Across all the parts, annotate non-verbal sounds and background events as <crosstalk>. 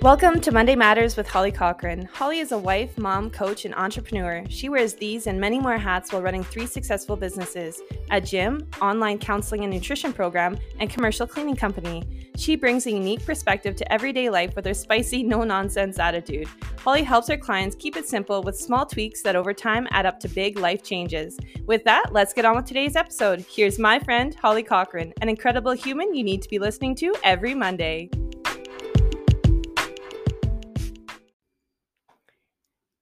Welcome to Monday Matters with Holly Cochran. Holly is a wife, mom, coach, and entrepreneur. She wears these and many more hats while running three successful businesses a gym, online counseling and nutrition program, and commercial cleaning company. She brings a unique perspective to everyday life with her spicy, <laughs> no nonsense attitude. Holly helps her clients keep it simple with small tweaks that over time add up to big life changes. With that, let's get on with today's episode. Here's my friend, Holly Cochran, an incredible human you need to be listening to every Monday.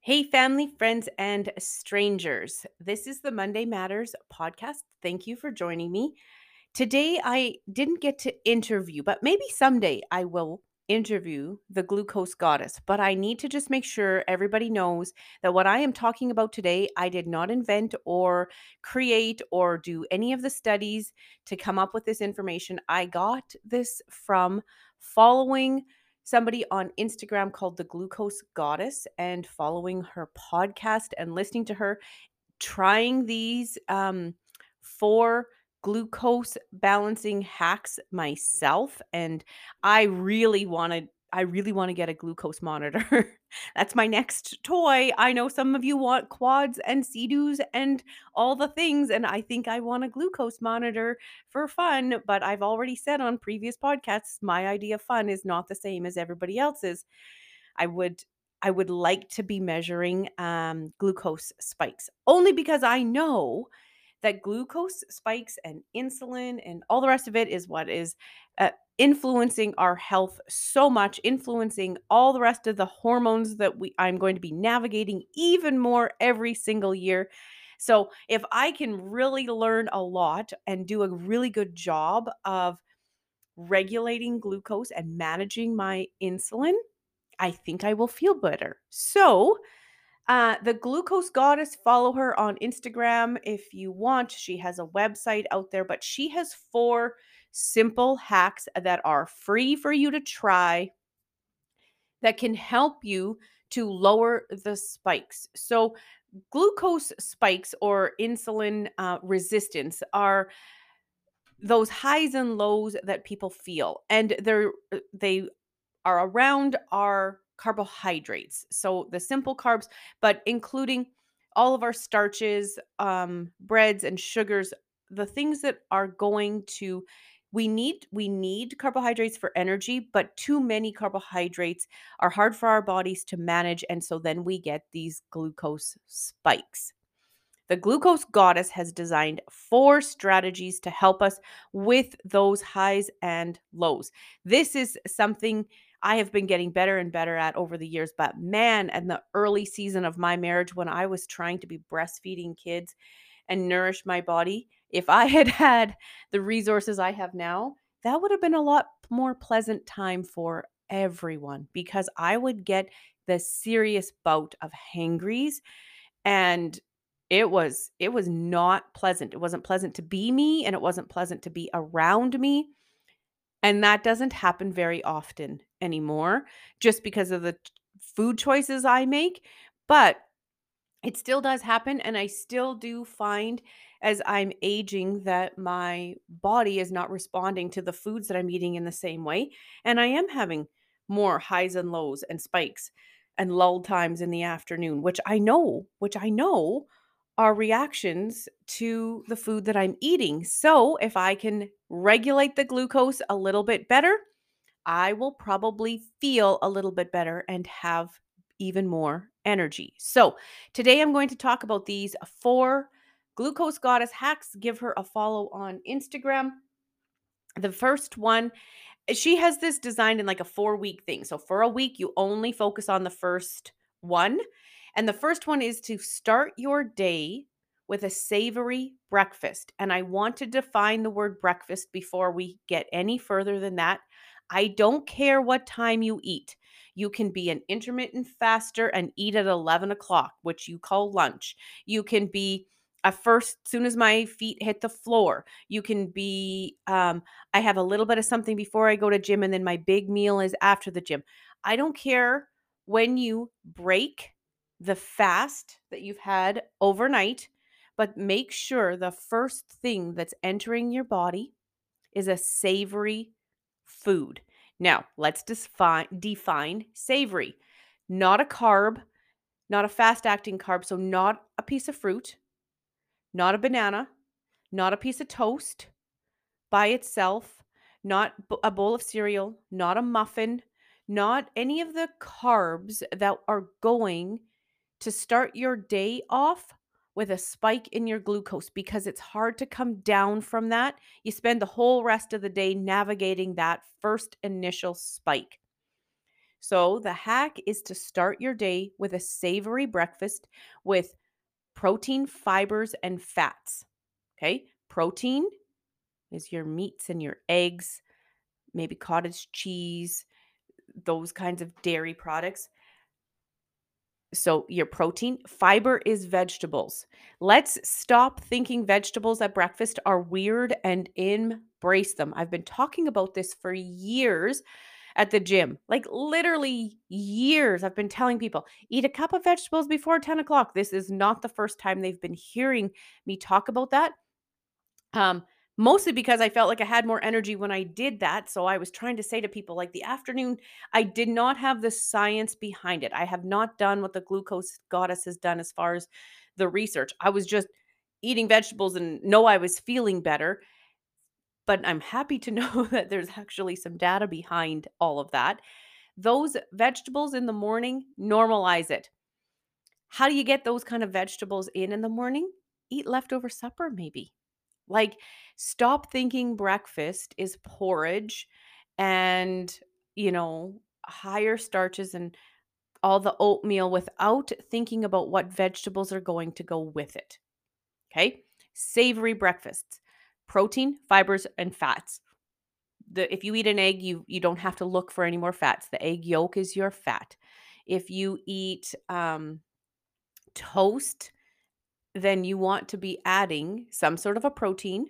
Hey, family, friends, and strangers. This is the Monday Matters podcast. Thank you for joining me. Today, I didn't get to interview, but maybe someday I will interview the glucose goddess. But I need to just make sure everybody knows that what I am talking about today, I did not invent or create or do any of the studies to come up with this information. I got this from following somebody on Instagram called the Glucose Goddess and following her podcast and listening to her, trying these um, four glucose balancing hacks myself. And I really wanted I really want to get a glucose monitor. <laughs> That's my next toy. I know some of you want quads and sea and all the things, and I think I want a glucose monitor for fun. But I've already said on previous podcasts, my idea of fun is not the same as everybody else's. I would I would like to be measuring um, glucose spikes only because I know that glucose spikes and insulin and all the rest of it is what is uh, influencing our health so much influencing all the rest of the hormones that we I'm going to be navigating even more every single year so if I can really learn a lot and do a really good job of regulating glucose and managing my insulin I think I will feel better so uh, the glucose goddess, follow her on Instagram if you want. She has a website out there, but she has four simple hacks that are free for you to try that can help you to lower the spikes. So, glucose spikes or insulin uh, resistance are those highs and lows that people feel, and they're uh, they are around our carbohydrates. So the simple carbs, but including all of our starches, um, breads, and sugars, the things that are going to we need we need carbohydrates for energy but too many carbohydrates are hard for our bodies to manage and so then we get these glucose spikes the glucose goddess has designed four strategies to help us with those highs and lows this is something I have been getting better and better at over the years. But man, in the early season of my marriage, when I was trying to be breastfeeding kids and nourish my body, if I had had the resources I have now, that would have been a lot more pleasant time for everyone because I would get the serious bout of hangries and it was it was not pleasant. It wasn't pleasant to be me and it wasn't pleasant to be around me. And that doesn't happen very often anymore just because of the food choices I make. But it still does happen. And I still do find as I'm aging that my body is not responding to the foods that I'm eating in the same way. And I am having more highs and lows and spikes and lull times in the afternoon, which I know, which I know are reactions to the food that I'm eating. So, if I can regulate the glucose a little bit better, I will probably feel a little bit better and have even more energy. So, today I'm going to talk about these four glucose goddess hacks. Give her a follow on Instagram. The first one, she has this designed in like a four week thing. So, for a week, you only focus on the first one. And the first one is to start your day with a savory breakfast. And I want to define the word breakfast before we get any further than that. I don't care what time you eat. You can be an intermittent faster and eat at 11 o'clock, which you call lunch. You can be a first soon as my feet hit the floor you can be um, i have a little bit of something before i go to gym and then my big meal is after the gym i don't care when you break the fast that you've had overnight, but make sure the first thing that's entering your body is a savory food. Now, let's define, define savory. Not a carb, not a fast acting carb. So, not a piece of fruit, not a banana, not a piece of toast by itself, not a bowl of cereal, not a muffin, not any of the carbs that are going to start your day off with a spike in your glucose because it's hard to come down from that. You spend the whole rest of the day navigating that first initial spike. So, the hack is to start your day with a savory breakfast with protein, fibers, and fats. Okay. Protein is your meats and your eggs, maybe cottage cheese, those kinds of dairy products. So, your protein, fiber is vegetables. Let's stop thinking vegetables at breakfast are weird and embrace them. I've been talking about this for years at the gym, like literally years. I've been telling people eat a cup of vegetables before 10 o'clock. This is not the first time they've been hearing me talk about that. Um, mostly because I felt like I had more energy when I did that. So I was trying to say to people, like the afternoon, I did not have the science behind it. I have not done what the glucose goddess has done as far as the research. I was just eating vegetables and know I was feeling better. But I'm happy to <laughs> know that there's actually some data behind all of that. Those vegetables in the morning, normalize it. How do you get those kind of vegetables in in the morning? Eat leftover supper, maybe. Like, stop thinking breakfast is porridge and, you know, higher starches and all the oatmeal without thinking about what vegetables are going to go with it. Okay. Savory breakfasts, protein, fibers, and fats. The, if you eat an egg, you you don't have to look for any more fats. The egg yolk is your fat. If you eat um, toast, then you want to be adding some sort of a protein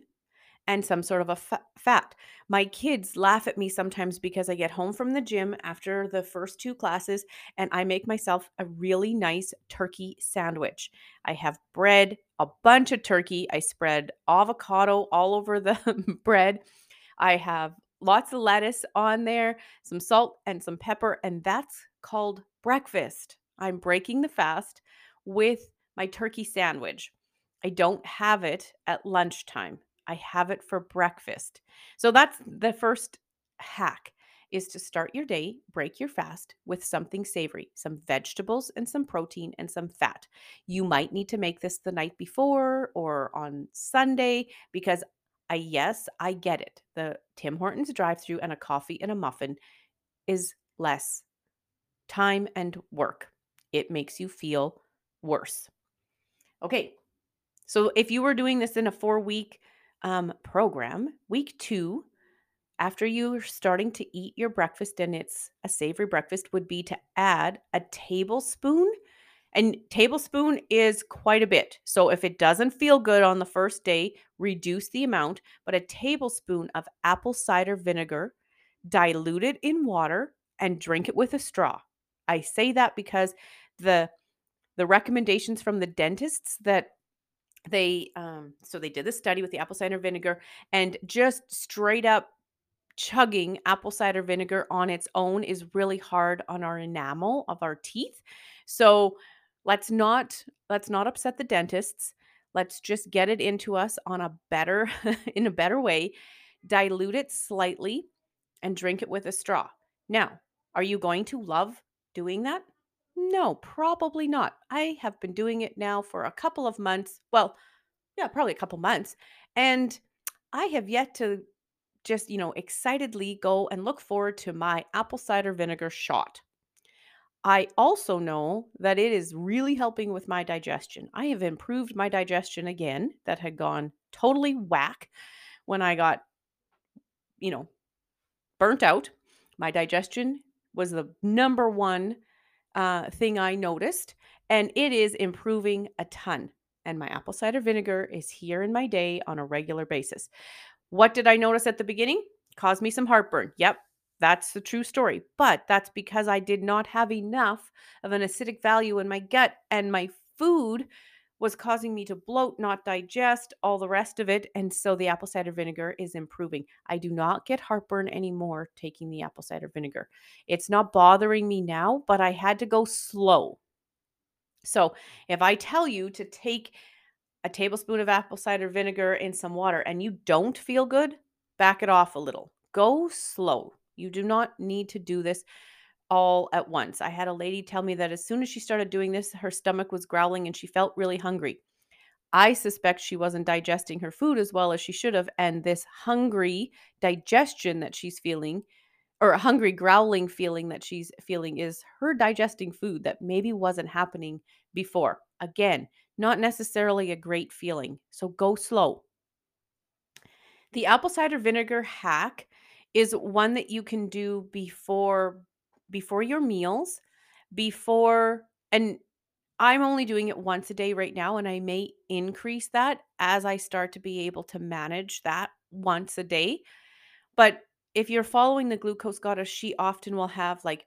and some sort of a fat. My kids laugh at me sometimes because I get home from the gym after the first two classes and I make myself a really nice turkey sandwich. I have bread, a bunch of turkey. I spread avocado all over the <laughs> bread. I have lots of lettuce on there, some salt and some pepper, and that's called breakfast. I'm breaking the fast with my turkey sandwich. I don't have it at lunchtime. I have it for breakfast. So that's the first hack is to start your day, break your fast with something savory, some vegetables and some protein and some fat. You might need to make this the night before or on Sunday because I yes, I get it. The Tim Hortons drive-through and a coffee and a muffin is less time and work. It makes you feel worse. Okay. So if you were doing this in a four week um, program, week two, after you're starting to eat your breakfast and it's a savory breakfast, would be to add a tablespoon. And tablespoon is quite a bit. So if it doesn't feel good on the first day, reduce the amount, but a tablespoon of apple cider vinegar, dilute it in water, and drink it with a straw. I say that because the the recommendations from the dentists that they um so they did the study with the apple cider vinegar and just straight up chugging apple cider vinegar on its own is really hard on our enamel of our teeth. So let's not let's not upset the dentists. Let's just get it into us on a better <laughs> in a better way dilute it slightly and drink it with a straw. Now are you going to love doing that no, probably not. I have been doing it now for a couple of months. Well, yeah, probably a couple months. And I have yet to just, you know, excitedly go and look forward to my apple cider vinegar shot. I also know that it is really helping with my digestion. I have improved my digestion again, that had gone totally whack when I got, you know, burnt out. My digestion was the number one uh, thing I noticed, and it is improving a ton. And my apple cider vinegar is here in my day on a regular basis. What did I notice at the beginning? Caused me some heartburn. Yep, that's the true story. But that's because I did not have enough of an acidic value in my gut, and my food was causing me to bloat, not digest, all the rest of it. And so the apple cider vinegar is improving. I do not get heartburn anymore taking the apple cider vinegar. It's not bothering me now, but I had to go slow. So if I tell you to take a tablespoon of apple cider vinegar in some water and you don't feel good, back it off a little. Go slow. You do not need to do this all at once. I had a lady tell me that as soon as she started doing this, her stomach was growling and she felt really hungry. I suspect she wasn't digesting her food as well as she should have. And this hungry digestion that she's feeling, or a hungry growling feeling that she's feeling, is her digesting food that maybe wasn't happening before. Again, not necessarily a great feeling. So go slow. The apple cider vinegar hack is one that you can do before before your meals, before and I'm only doing it once a day right now and I may increase that as I start to be able to manage that once a day. But if you're following the glucose goddess, she often will have like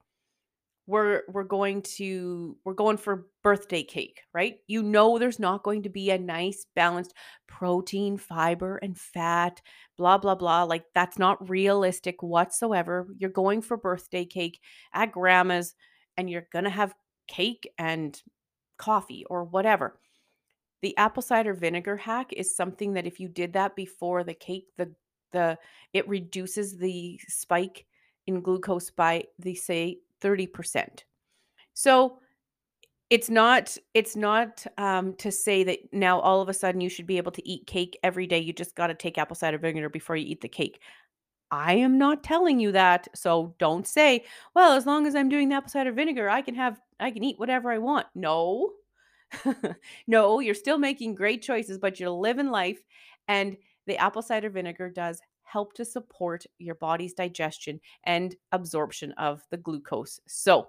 we're we're going to we're going for birthday cake, right? You know there's not going to be a nice balanced protein, fiber and fat, blah blah blah. Like that's not realistic whatsoever. You're going for birthday cake at grandma's and you're going to have cake and coffee or whatever. The apple cider vinegar hack is something that if you did that before the cake, the the it reduces the spike in glucose by they say 30%. So it's not it's not um, to say that now all of a sudden you should be able to eat cake every day. You just got to take apple cider vinegar before you eat the cake. I am not telling you that. So don't say, well, as long as I'm doing the apple cider vinegar, I can have I can eat whatever I want. No. <laughs> no, you're still making great choices, but you're living life and the apple cider vinegar does help to support your body's digestion and absorption of the glucose. So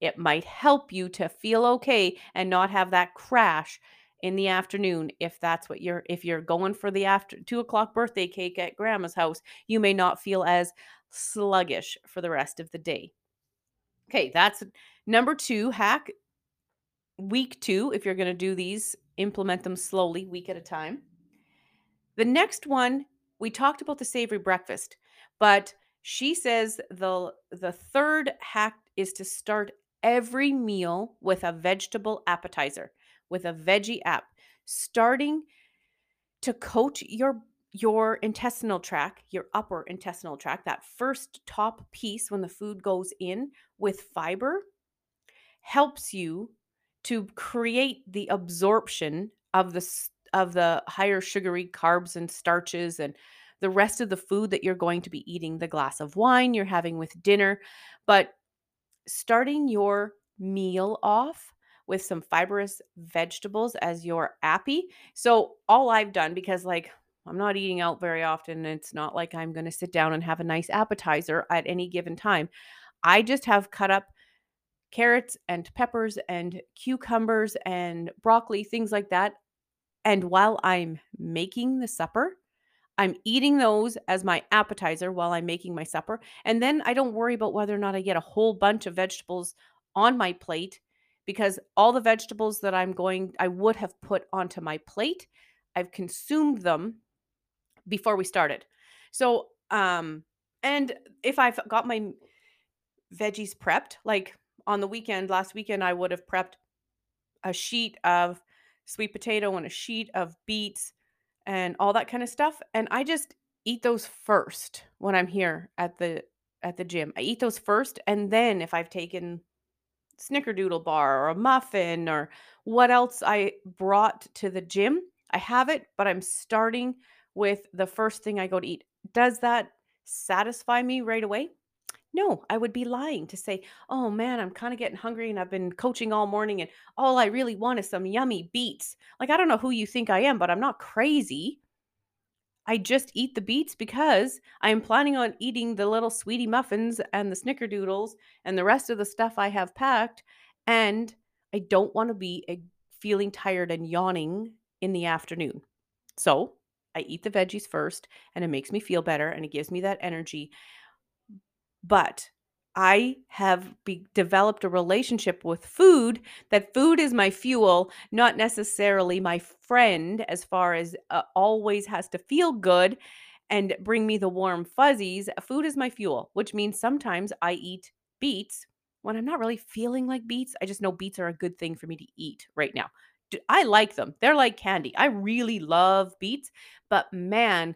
it might help you to feel okay and not have that crash in the afternoon if that's what you're if you're going for the after two o'clock birthday cake at grandma's house you may not feel as sluggish for the rest of the day. Okay that's number two hack. Week two if you're going to do these implement them slowly week at a time. The next one we talked about the savory breakfast, but she says the the third hack is to start every meal with a vegetable appetizer, with a veggie app, starting to coat your your intestinal tract, your upper intestinal tract, that first top piece when the food goes in with fiber helps you to create the absorption of the of the higher sugary carbs and starches and the rest of the food that you're going to be eating, the glass of wine you're having with dinner. But starting your meal off with some fibrous vegetables as your appy. So, all I've done, because like I'm not eating out very often, it's not like I'm going to sit down and have a nice appetizer at any given time. I just have cut up carrots and peppers and cucumbers and broccoli, things like that. And while I'm making the supper, I'm eating those as my appetizer while I'm making my supper. And then I don't worry about whether or not I get a whole bunch of vegetables on my plate because all the vegetables that I'm going, I would have put onto my plate, I've consumed them before we started. So, um, and if I've got my veggies prepped, like on the weekend, last weekend, I would have prepped a sheet of sweet potato and a sheet of beets and all that kind of stuff and I just eat those first when I'm here at the at the gym. I eat those first and then if I've taken snickerdoodle bar or a muffin or what else I brought to the gym, I have it, but I'm starting with the first thing I go to eat. Does that satisfy me right away? No, I would be lying to say, "Oh man, I'm kind of getting hungry and I've been coaching all morning and all I really want is some yummy beets." Like, I don't know who you think I am, but I'm not crazy. I just eat the beets because I am planning on eating the little sweetie muffins and the snickerdoodles and the rest of the stuff I have packed. And I don't want to be feeling tired and yawning in the afternoon. So I eat the veggies first and it makes me feel better and it gives me that energy. But I have be- developed a relationship with food that food is my fuel, not necessarily my friend, as far as uh, always has to feel good and bring me the warm fuzzies. Food is my fuel, which means sometimes I eat beets when I'm not really feeling like beets. I just know beets are a good thing for me to eat right now. I like them. They're like candy. I really love beets, but man,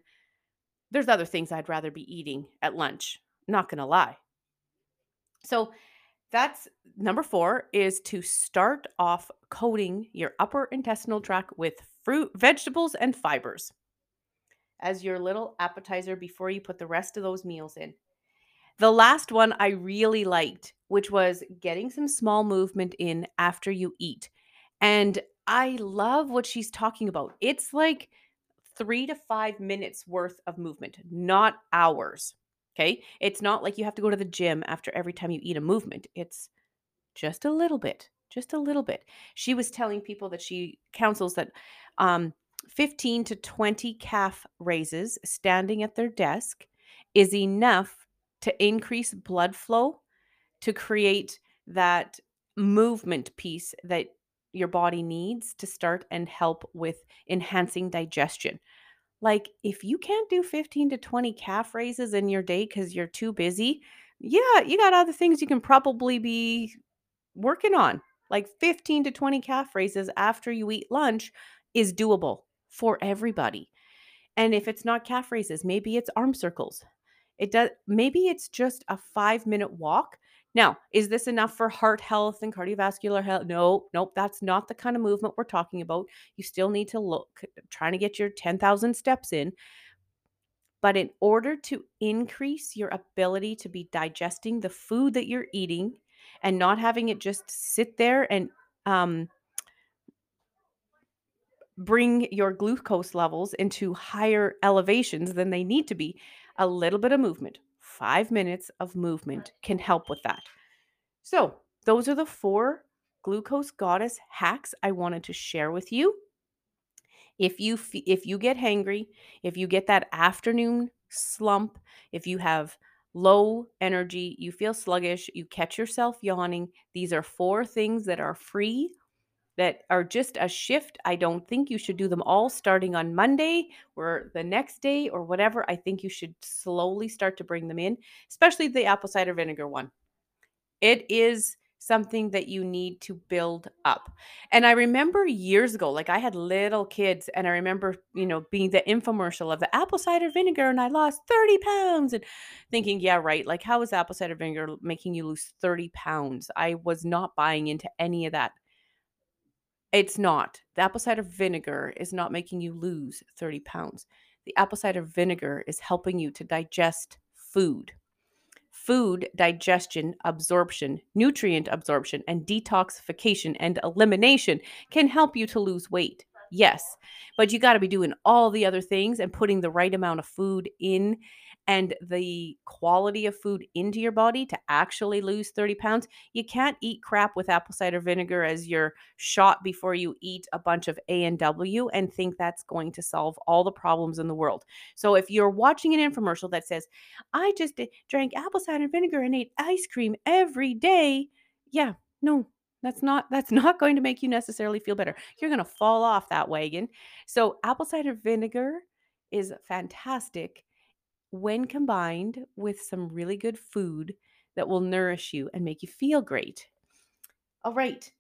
there's other things I'd rather be eating at lunch. Not going to lie. So that's number 4 is to start off coating your upper intestinal tract with fruit, vegetables and fibers as your little appetizer before you put the rest of those meals in. The last one I really liked, which was getting some small movement in after you eat. And I love what she's talking about. It's like three to five minutes worth of movement, not hours. Okay. It's not like you have to go to the gym after every time you eat a movement. It's just a little bit, just a little bit. She was telling people that she counsels that um, 15 to 20 calf raises standing at their desk is enough to increase blood flow to create that movement piece that your body needs to start and help with enhancing digestion. Like if you can't do 15 to 20 calf raises in your day cuz you're too busy, yeah, you got other things you can probably be working on. Like 15 to 20 calf raises after you eat lunch is doable for everybody. And if it's not calf raises, maybe it's arm circles. It does maybe it's just a 5 minute walk now, is this enough for heart health and cardiovascular health? No, nope, that's not the kind of movement we're talking about. You still need to look, trying to get your 10,000 steps in. But in order to increase your ability to be digesting the food that you're eating and not having it just sit there and um, bring your glucose levels into higher elevations than they need to be, a little bit of movement, five minutes of movement can help with that. So, those are the four glucose goddess hacks I wanted to share with you. If you if you get hangry, if you get that afternoon slump, if you have low energy, you feel sluggish, you catch yourself yawning, these are four things that are free that are just a shift. I don't think you should do them all starting on Monday or the next day or whatever. I think you should slowly start to bring them in, especially the apple cider vinegar one. It is something that you need to build up. And I remember years ago, like I had little kids, and I remember, you know, being the infomercial of the apple cider vinegar, and I lost 30 pounds, and thinking, yeah, right. Like, how is apple cider vinegar making you lose 30 pounds? I was not buying into any of that. It's not. The apple cider vinegar is not making you lose 30 pounds. The apple cider vinegar is helping you to digest food. Food digestion, absorption, nutrient absorption, and detoxification and elimination can help you to lose weight. Yes, but you got to be doing all the other things and putting the right amount of food in and the quality of food into your body to actually lose 30 pounds, you can't eat crap with apple cider vinegar as your shot before you eat a bunch of A&W and think that's going to solve all the problems in the world. So if you're watching an infomercial that says, "I just drank apple cider vinegar and ate ice cream every day," yeah, no, that's not that's <laughs> not going to make you necessarily feel better. You're going to fall off that wagon. So apple cider vinegar is fantastic when combined with some really good food that will nourish you and make you feel great. All right.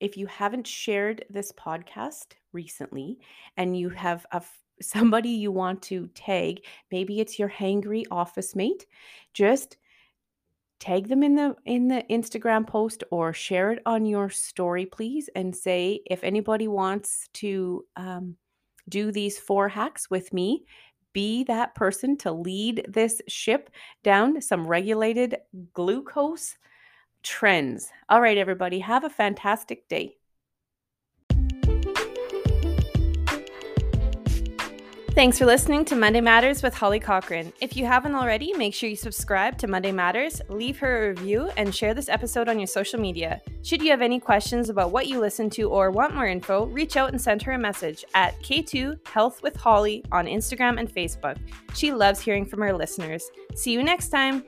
If you haven't shared this podcast recently and you have a <laughs> somebody you want to tag, maybe it's your hangry office mate, just tag them in the in the Instagram post or share it on your story please and say if anybody wants to um, do these four hacks with me be that person to lead this ship down some regulated glucose trends. All right, everybody, have a fantastic day. Thanks for listening to Monday Matters with Holly Cochran. If you haven't already, make sure you subscribe to Monday Matters, leave her a review, and share this episode on your social media. Should you have any questions about what you listen to or want more info, reach out and send her a message at K2 Health with Holly on Instagram and Facebook. She loves hearing from her listeners. See you next time.